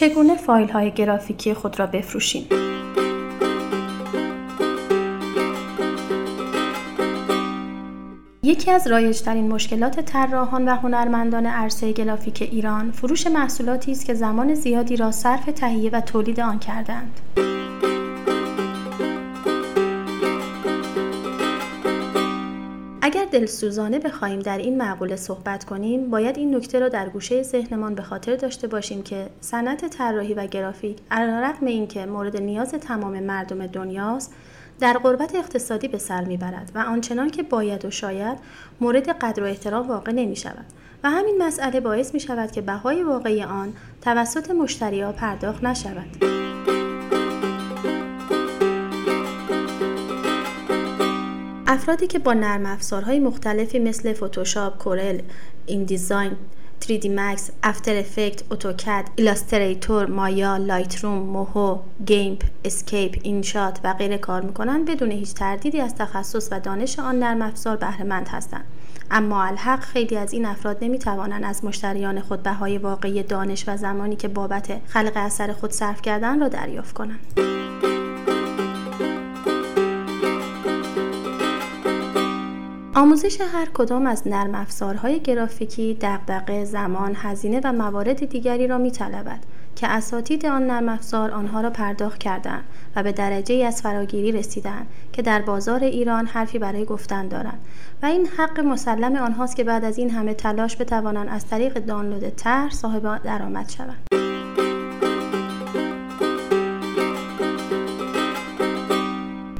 چگونه فایل های گرافیکی خود را بفروشیم؟ یکی از رایجترین مشکلات طراحان و هنرمندان عرصه گرافیک ایران فروش محصولاتی است که زمان زیادی را صرف تهیه و تولید آن کردند. اگر دلسوزانه بخواهیم در این معقوله صحبت کنیم باید این نکته را در گوشه ذهنمان به خاطر داشته باشیم که صنعت طراحی و گرافیک علیرغم اینکه مورد نیاز تمام مردم دنیاست در غربت اقتصادی به سر می‌برد و آنچنان که باید و شاید مورد قدر و احترام واقع نمی شود و همین مسئله باعث می شود که بهای واقعی آن توسط مشتری ها پرداخت نشود. افرادی که با نرم افزارهای مختلفی مثل Photoshop، Corel، InDesign، 3D Max، After Effects، AutoCAD، Illustrator، Maya، Lightroom، Moho، GIMP، Inkscape، InShot و غیره کار می‌کنند بدون هیچ تردیدی از تخصص و دانش آن نرم افزار بهره مند هستند. اما الحق خیلی از این افراد نمی توانند از مشتریان خود بهای واقعی دانش و زمانی که بابت خلق اثر خود صرف کردن را دریافت کنند. آموزش هر کدام از نرم افزارهای گرافیکی دغدغه زمان هزینه و موارد دیگری را میطلبد که اساتید آن نرم افزار آنها را پرداخت کردند و به درجه از فراگیری رسیدند که در بازار ایران حرفی برای گفتن دارند و این حق مسلم آنهاست که بعد از این همه تلاش بتوانند از طریق دانلود طرح صاحب درآمد شوند.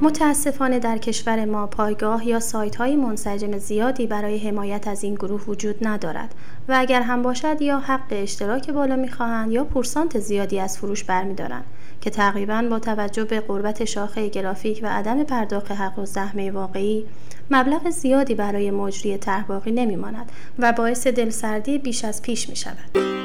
متاسفانه در کشور ما پایگاه یا سایت های منسجم زیادی برای حمایت از این گروه وجود ندارد و اگر هم باشد یا حق اشتراک بالا می‌خواهند یا پورسانت زیادی از فروش برمیدارند که تقریبا با توجه به قربت شاخه گرافیک و عدم پرداخت حق و زحمه واقعی مبلغ زیادی برای مجری طرح باقی نمیماند و باعث دلسردی بیش از پیش می شود.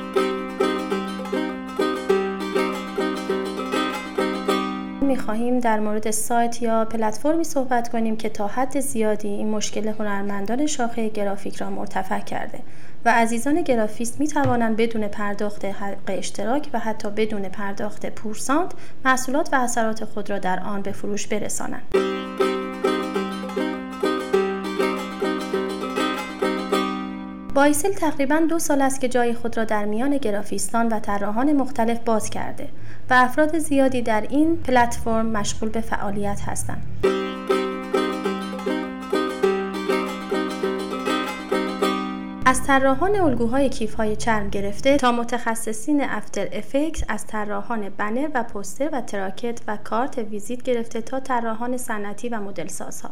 خواهیم در مورد سایت یا پلتفرمی صحبت کنیم که تا حد زیادی این مشکل هنرمندان شاخه گرافیک را مرتفع کرده و عزیزان گرافیست می توانند بدون پرداخت حق اشتراک و حتی بدون پرداخت پورسانت محصولات و اثرات خود را در آن به فروش برسانند. بایسل تقریبا دو سال است که جای خود را در میان گرافیستان و طراحان مختلف باز کرده و افراد زیادی در این پلتفرم مشغول به فعالیت هستند. از طراحان الگوهای کیفهای چرم گرفته تا متخصصین افتر افکت از طراحان بنر و پوستر و تراکت و کارت ویزیت گرفته تا طراحان صنعتی و مدل سازها.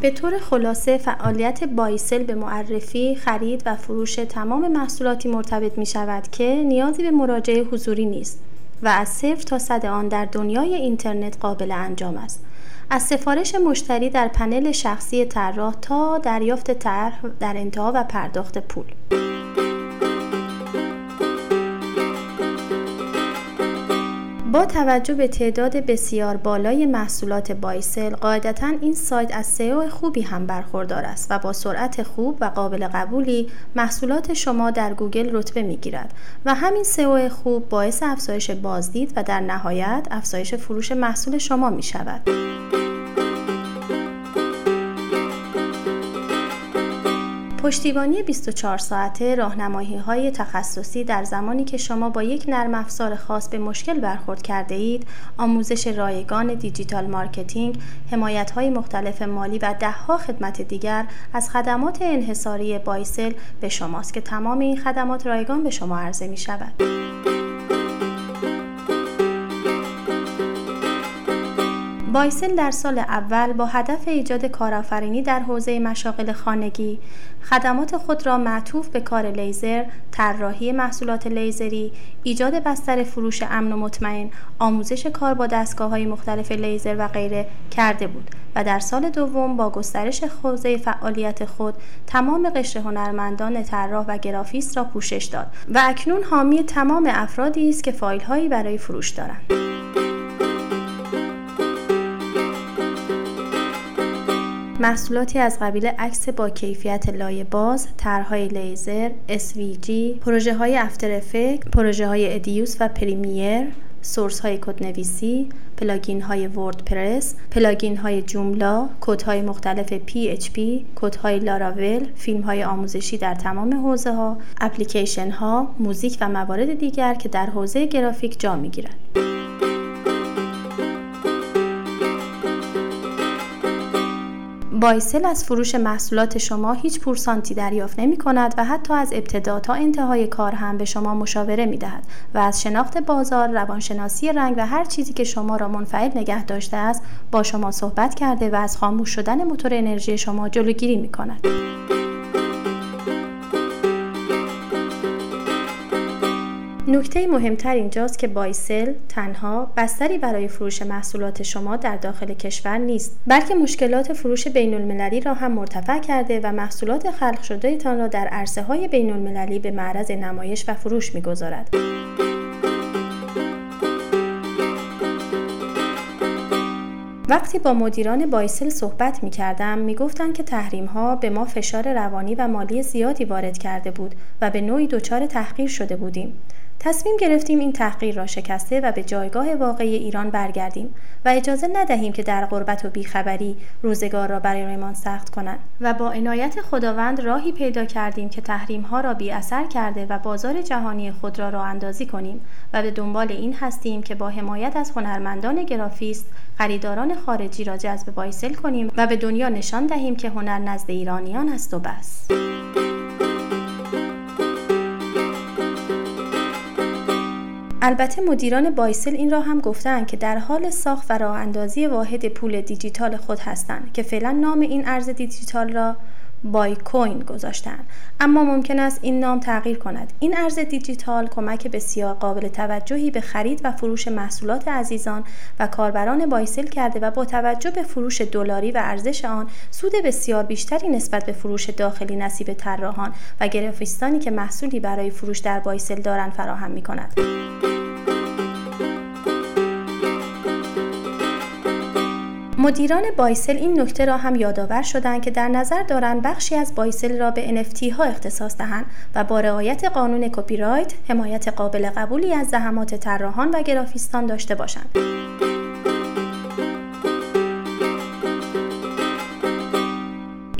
به طور خلاصه فعالیت بایسل به معرفی، خرید و فروش تمام محصولاتی مرتبط می شود که نیازی به مراجعه حضوری نیست و از صفر تا صد آن در دنیای اینترنت قابل انجام است. از سفارش مشتری در پنل شخصی طراح تا دریافت طرح در انتها و پرداخت پول. با توجه به تعداد بسیار بالای محصولات بایسل قاعدتا این سایت از سئو خوبی هم برخوردار است و با سرعت خوب و قابل قبولی محصولات شما در گوگل رتبه می گیرد و همین سئو خوب باعث افزایش بازدید و در نهایت افزایش فروش محصول شما می شود. پشتیبانی 24 ساعته راهنمایی های تخصصی در زمانی که شما با یک نرم افزار خاص به مشکل برخورد کرده اید، آموزش رایگان digital marketing، حمایت های مختلف مالی و دهها خدمت دیگر از خدمات انحصاری بایسل به شماست که تمام این خدمات رایگان به شما عرضه می شود. بایسل در سال اول با هدف ایجاد کارآفرینی در حوزه مشاغل خانگی خدمات خود را معطوف به کار لیزر، طراحی محصولات لیزری، ایجاد بستر فروش امن و مطمئن، آموزش کار با دستگاه های مختلف لیزر و غیره کرده بود و در سال دوم با گسترش حوزه فعالیت خود تمام قشر هنرمندان طراح و گرافیست را پوشش داد و اکنون حامی تمام افرادی است که فایل هایی برای فروش دارند. محصولاتی از قبیل عکس با کیفیت لایه باز، طرحهای لیزر، SVG، پروژه های After Effects، پروژه های Edius و Premiere، source های کد نویسی، plugin های WordPress، plugin های Joomla، کد های مختلف PHP، کد های لاراول، فیلم های آموزشی در تمام حوزه ها، اپلیکیشن ها، موزیک و موارد دیگر که در حوزه گرافیک جا می گیرند. بایسل از فروش محصولات شما هیچ پورسانتی دریافت نمی کند و حتی از ابتدا تا انتهای کار هم به شما مشاوره می دهد و از شناخت بازار، روانشناسی رنگ و هر چیزی که شما را منفعل نگه داشته است با شما صحبت کرده و از خاموش شدن موتور انرژی شما جلوگیری می کند. نکته مهمتر اینجاست که بایسل تنها بستری برای فروش محصولات شما در داخل کشور نیست بلکه مشکلات فروش بین المللی را هم مرتفع کرده و محصولات خلق شده تان را در عرصه های بین المللی به معرض نمایش و فروش می‌گذارد. وقتی با مدیران بایسل صحبت می کردم می گفتن که تحریم ها به ما فشار روانی و مالی زیادی وارد کرده بود و به نوعی دچار تحقیر شده بودیم. تصمیم گرفتیم این تحقیر را شکسته و به جایگاه واقعی ایران برگردیم و اجازه ندهیم که در غربت و بیخبری روزگار را برایمان سخت کنند و با عنایت خداوند راهی پیدا کردیم که تحریم ها را بی اثر کرده و بازار جهانی خود را راه اندازی کنیم و به دنبال این هستیم که با حمایت از هنرمندان گرافیست خریداران خارجی را جذب بایسل کنیم و به دنیا نشان دهیم که هنر نزد ایرانیان است و بس. البته مدیران بایسل این را هم گفتند که در حال ساخت و راه اندازی واحد پول دیجیتال خود هستند که فعلا نام این ارز دیجیتال را بای کوین گذاشتن اما ممکن است این نام تغییر کند این ارز دیجیتال کمک بسیار قابل توجهی به خرید و فروش محصولات عزیزان و کاربران بایسل کرده و با توجه به فروش دلاری و ارزش آن سود بسیار بیشتری نسبت به فروش داخلی نصیب طراحان و گرافیستانی که محصولی برای فروش در بایسل دارند فراهم می کند. مدیران بایسل این نکته را هم یادآور شدند که در نظر دارند بخشی از بایسل را به NFT ها اختصاص دهند و با رعایت قانون کپی رایت حمایت قابل قبولی از زحمات طراحان و گرافیستان داشته باشند.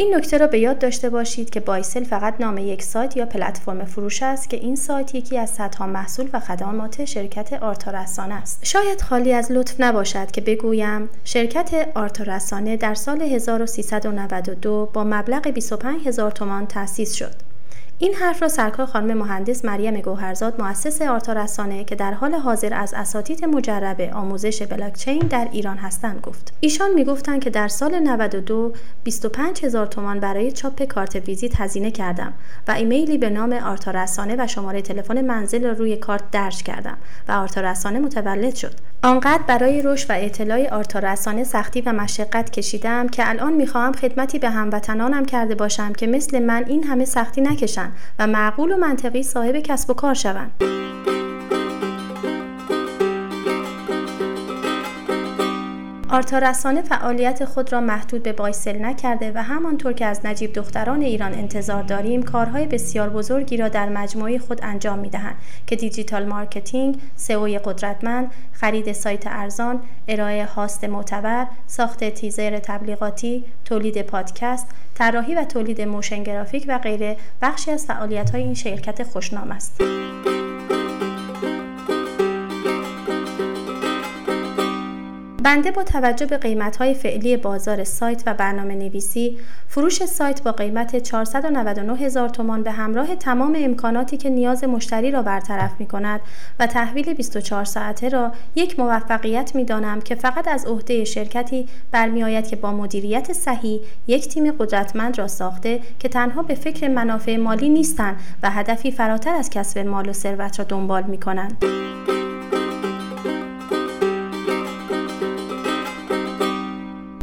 این نکته را به یاد داشته باشید که بایسل فقط نام یک سایت یا پلتفرم فروش است که این سایت یکی از صدها محصول و خدمات شرکت آرتا رسانه است. شاید خالی از لطف نباشد که بگویم شرکت آرتا رسانه در سال 1392 با مبلغ 25 هزار تومان تأسیس شد. این حرف را سرکار خانم مهندس مریم گوهرزاد مؤسس آرتا رسانه که در حال حاضر از اساتید مجرب آموزش بلاکچین در ایران هستند گفت. ایشان می‌گفتند که در سال 92 25 هزار تومان برای چاپ کارت ویزیت هزینه کردم و ایمیلی به نام آرتا رسانه و شماره تلفن منزل روی کارت درج کردم و آرتا رسانه متولد شد. آنقدر برای رشد و اطلاع آرتا رسانه سختی و مشقت کشیدم که الان می‌خواهم خدمتی به هموطنانم کرده باشم که مثل من این همه سختی نکشند و معقول و منطقی صاحب کسب و کار شوند. آرتا رسانه فعالیت خود را محدود به بایسل نکرده و همانطور که از نجیب دختران ایران انتظار داریم کارهای بسیار بزرگی را در مجموعه خود انجام می دهند که digital marketing، سئوی قدرتمند، خرید سایت ارزان، ارائه هاست معتبر، ساخت تیزر تبلیغاتی، تولید پادکست، طراحی و تولید موشن گرافیک و غیره بخشی از فعالیت های این شرکت خوشنام است. بنده با توجه به قیمت‌های فعلی بازار سایت و برنامه نویسی فروش سایت با قیمت 499 هزار تومان به همراه تمام امکاناتی که نیاز مشتری را برطرف می کند و تحویل 24 ساعته را یک موفقیت می دانم که فقط از عهده شرکتی برمیآید که با مدیریت صحیح یک تیم قدرتمند را ساخته که تنها به فکر منافع مالی نیستند و هدفی فراتر از کسب مال و ثروت را دنبال می کنند.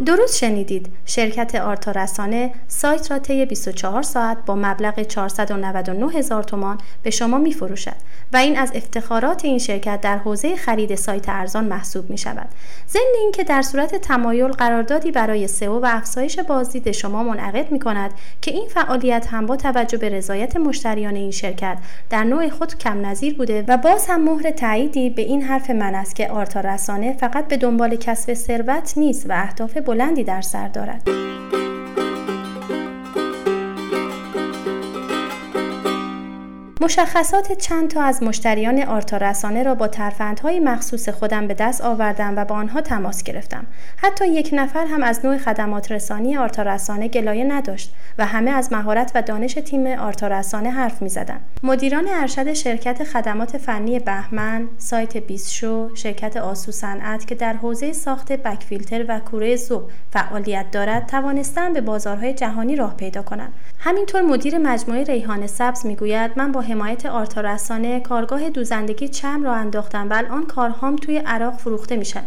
درست شنیدید. شرکت آرتا رسانه سایت را طی 24 ساعت با مبلغ 499 هزار تومان به شما می فروشد و این از افتخارات این شرکت در حوزه خرید سایت ارزان محسوب می شود ضمن اینکه در صورت تمایل قراردادی برای سئو و افزایش بازدید شما منعقد می کند که این فعالیت هم با توجه به رضایت مشتریان این شرکت در نوع خود کم نظیر بوده و باز هم مهر تاییدی به این حرف من است که آرتا رسانه فقط به دنبال کسب ثروت نیست و اهداف بلندی در سر دارد. مشخصات چند تا از مشتریان آرتا رسانه را با ترفندهای مخصوص خودم به دست آوردم و با آنها تماس گرفتم. حتی یک نفر هم از نوع خدمات رسانی آرتا رسانه گلایه نداشت و همه از مهارت و دانش تیم آرتا رسانه حرف می زدن. مدیران ارشد شرکت خدمات فنی بهمن، سایت بیسشو، شرکت آسو صنعت که در حوزه ساخت bag filter و کوره ذوب فعالیت دارد توانستن به بازارهای جهانی راه پیدا کنند. همینطور مدیر مجموعه ریحان سبز می‌گوید من با حمایت آرتا رسانه کارگاه دوزندگی چرم راه انداختم و الان کارهام توی عراق فروخته میشن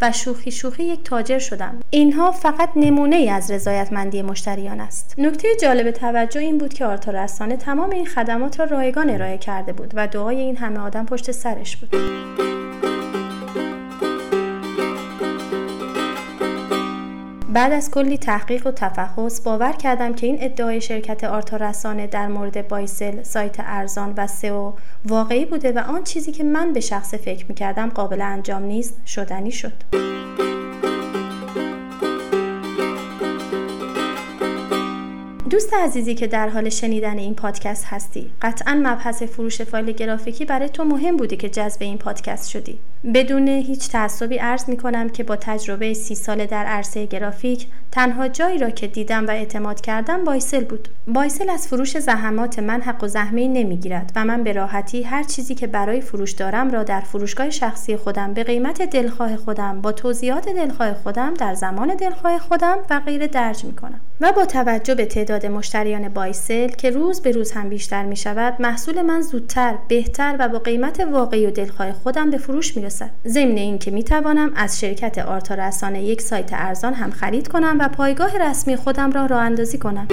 و شوخی شوخی یک تاجر شدم اینها فقط نمونه ای از رضایتمندی مشتریان است. نکته جالب توجه این بود که آرتا رسانه تمام این خدمات را رایگان ارائه کرده بود و دعای این همه آدم پشت سرش بود. بعد از کلی تحقیق و تفحص باور کردم که این ادعای شرکت آرتا رسانه در مورد بایسل، سایت ارزان و سئو واقعی بوده و آن چیزی که من به شخص فکر می‌کردم قابل انجام نیست شدنی شد. دوست عزیزی که در حال شنیدن این پادکست هستی قطعا مبحث فروش فایل گرافیکی برای تو مهم بوده که جذب این پادکست شدی. بدون هیچ تعصبی عرض می کنم که با تجربه سی ساله در عرصه گرافیک تنها جایی را که دیدم و اعتماد کردم بایسل بود. بایسل از فروش زحمات من حق و زحمه نمی‌گیرد و من به راحتی هر چیزی که برای فروش دارم را در فروشگاه شخصی خودم به قیمت دلخواه خودم با توضیحات دلخواه خودم در زمان دلخواه خودم و غیره درج می کنم و با توجه به تعداد مشتریان بایسل که روز به روز هم بیشتر می شود محصول من زودتر بهتر و با قیمت واقعی و دلخواه خودم به فروش می رسد ضمن اینکه می توانم از شرکت آرتا رسانه یک سایت ارزان هم خرید کنم و پایگاه رسمی خودم را راه اندازی کنم.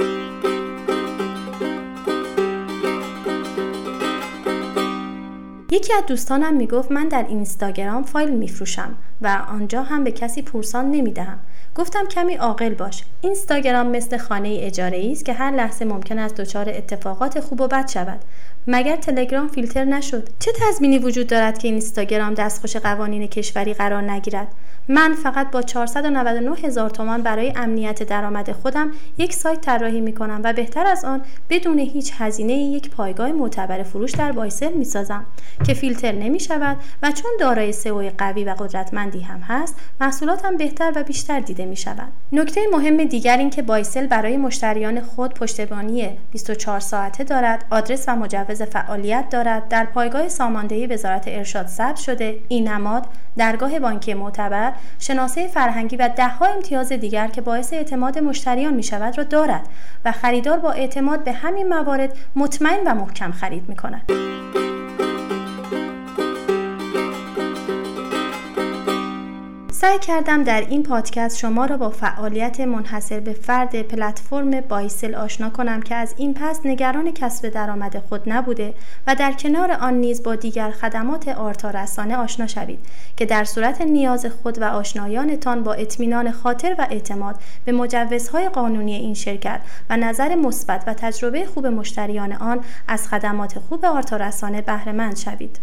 یکی از دوستانم می‌گفت من در اینستاگرام فایل میفروشم و آنجا هم به کسی پورسان نمی‌دهم. گفتم کمی عاقل باش. اینستاگرام مثل خانه اجاره است که هر لحظه ممکن است دچار اتفاقات خوب و بد شود. مگر تلگرام فیلتر نشد؟ چه تضمینی وجود دارد که اینستاگرام دستخوش قوانین کشوری قرار نگیرد؟ من فقط با 499 هزار تومان برای امنیت درآمد خودم یک سایت طراحی می کنم و بهتر از آن بدون هیچ هزینه یک پایگاه معتبر فروش در بایسل می سازم که فیلتر نمی شود و چون دارای سئو قوی و قدرتمندی هم هست محصولاتم بهتر و بیشتر دیده می شود نکته مهم دیگر این که بایسل برای مشتریان خود پشتیبانی 24 ساعته دارد آدرس و مجوز فعالیت دارد در پایگاه ساماندهی وزارت ارشاد ثبت شده این نماد درگاه بانکی معتبر شناسه فرهنگی و دهها امتیاز دیگر که باعث اعتماد مشتریان می شود را دارد و خریدار با اعتماد به همین موارد مطمئن و محکم خرید می کند. سعی کردم در این پادکست شما را با فعالیت منحصر به فرد پلتفرم بایسل آشنا کنم که از این پس نگران کسب درآمد خود نبوده و در کنار آن نیز با دیگر خدمات آرتا رسانه آشنا شوید که در صورت نیاز خود و آشنایانتان با اطمینان خاطر و اعتماد به مجوزهای قانونی این شرکت و نظر مثبت و تجربه خوب مشتریان آن از خدمات خوب آرتا رسانه بهره مند شوید.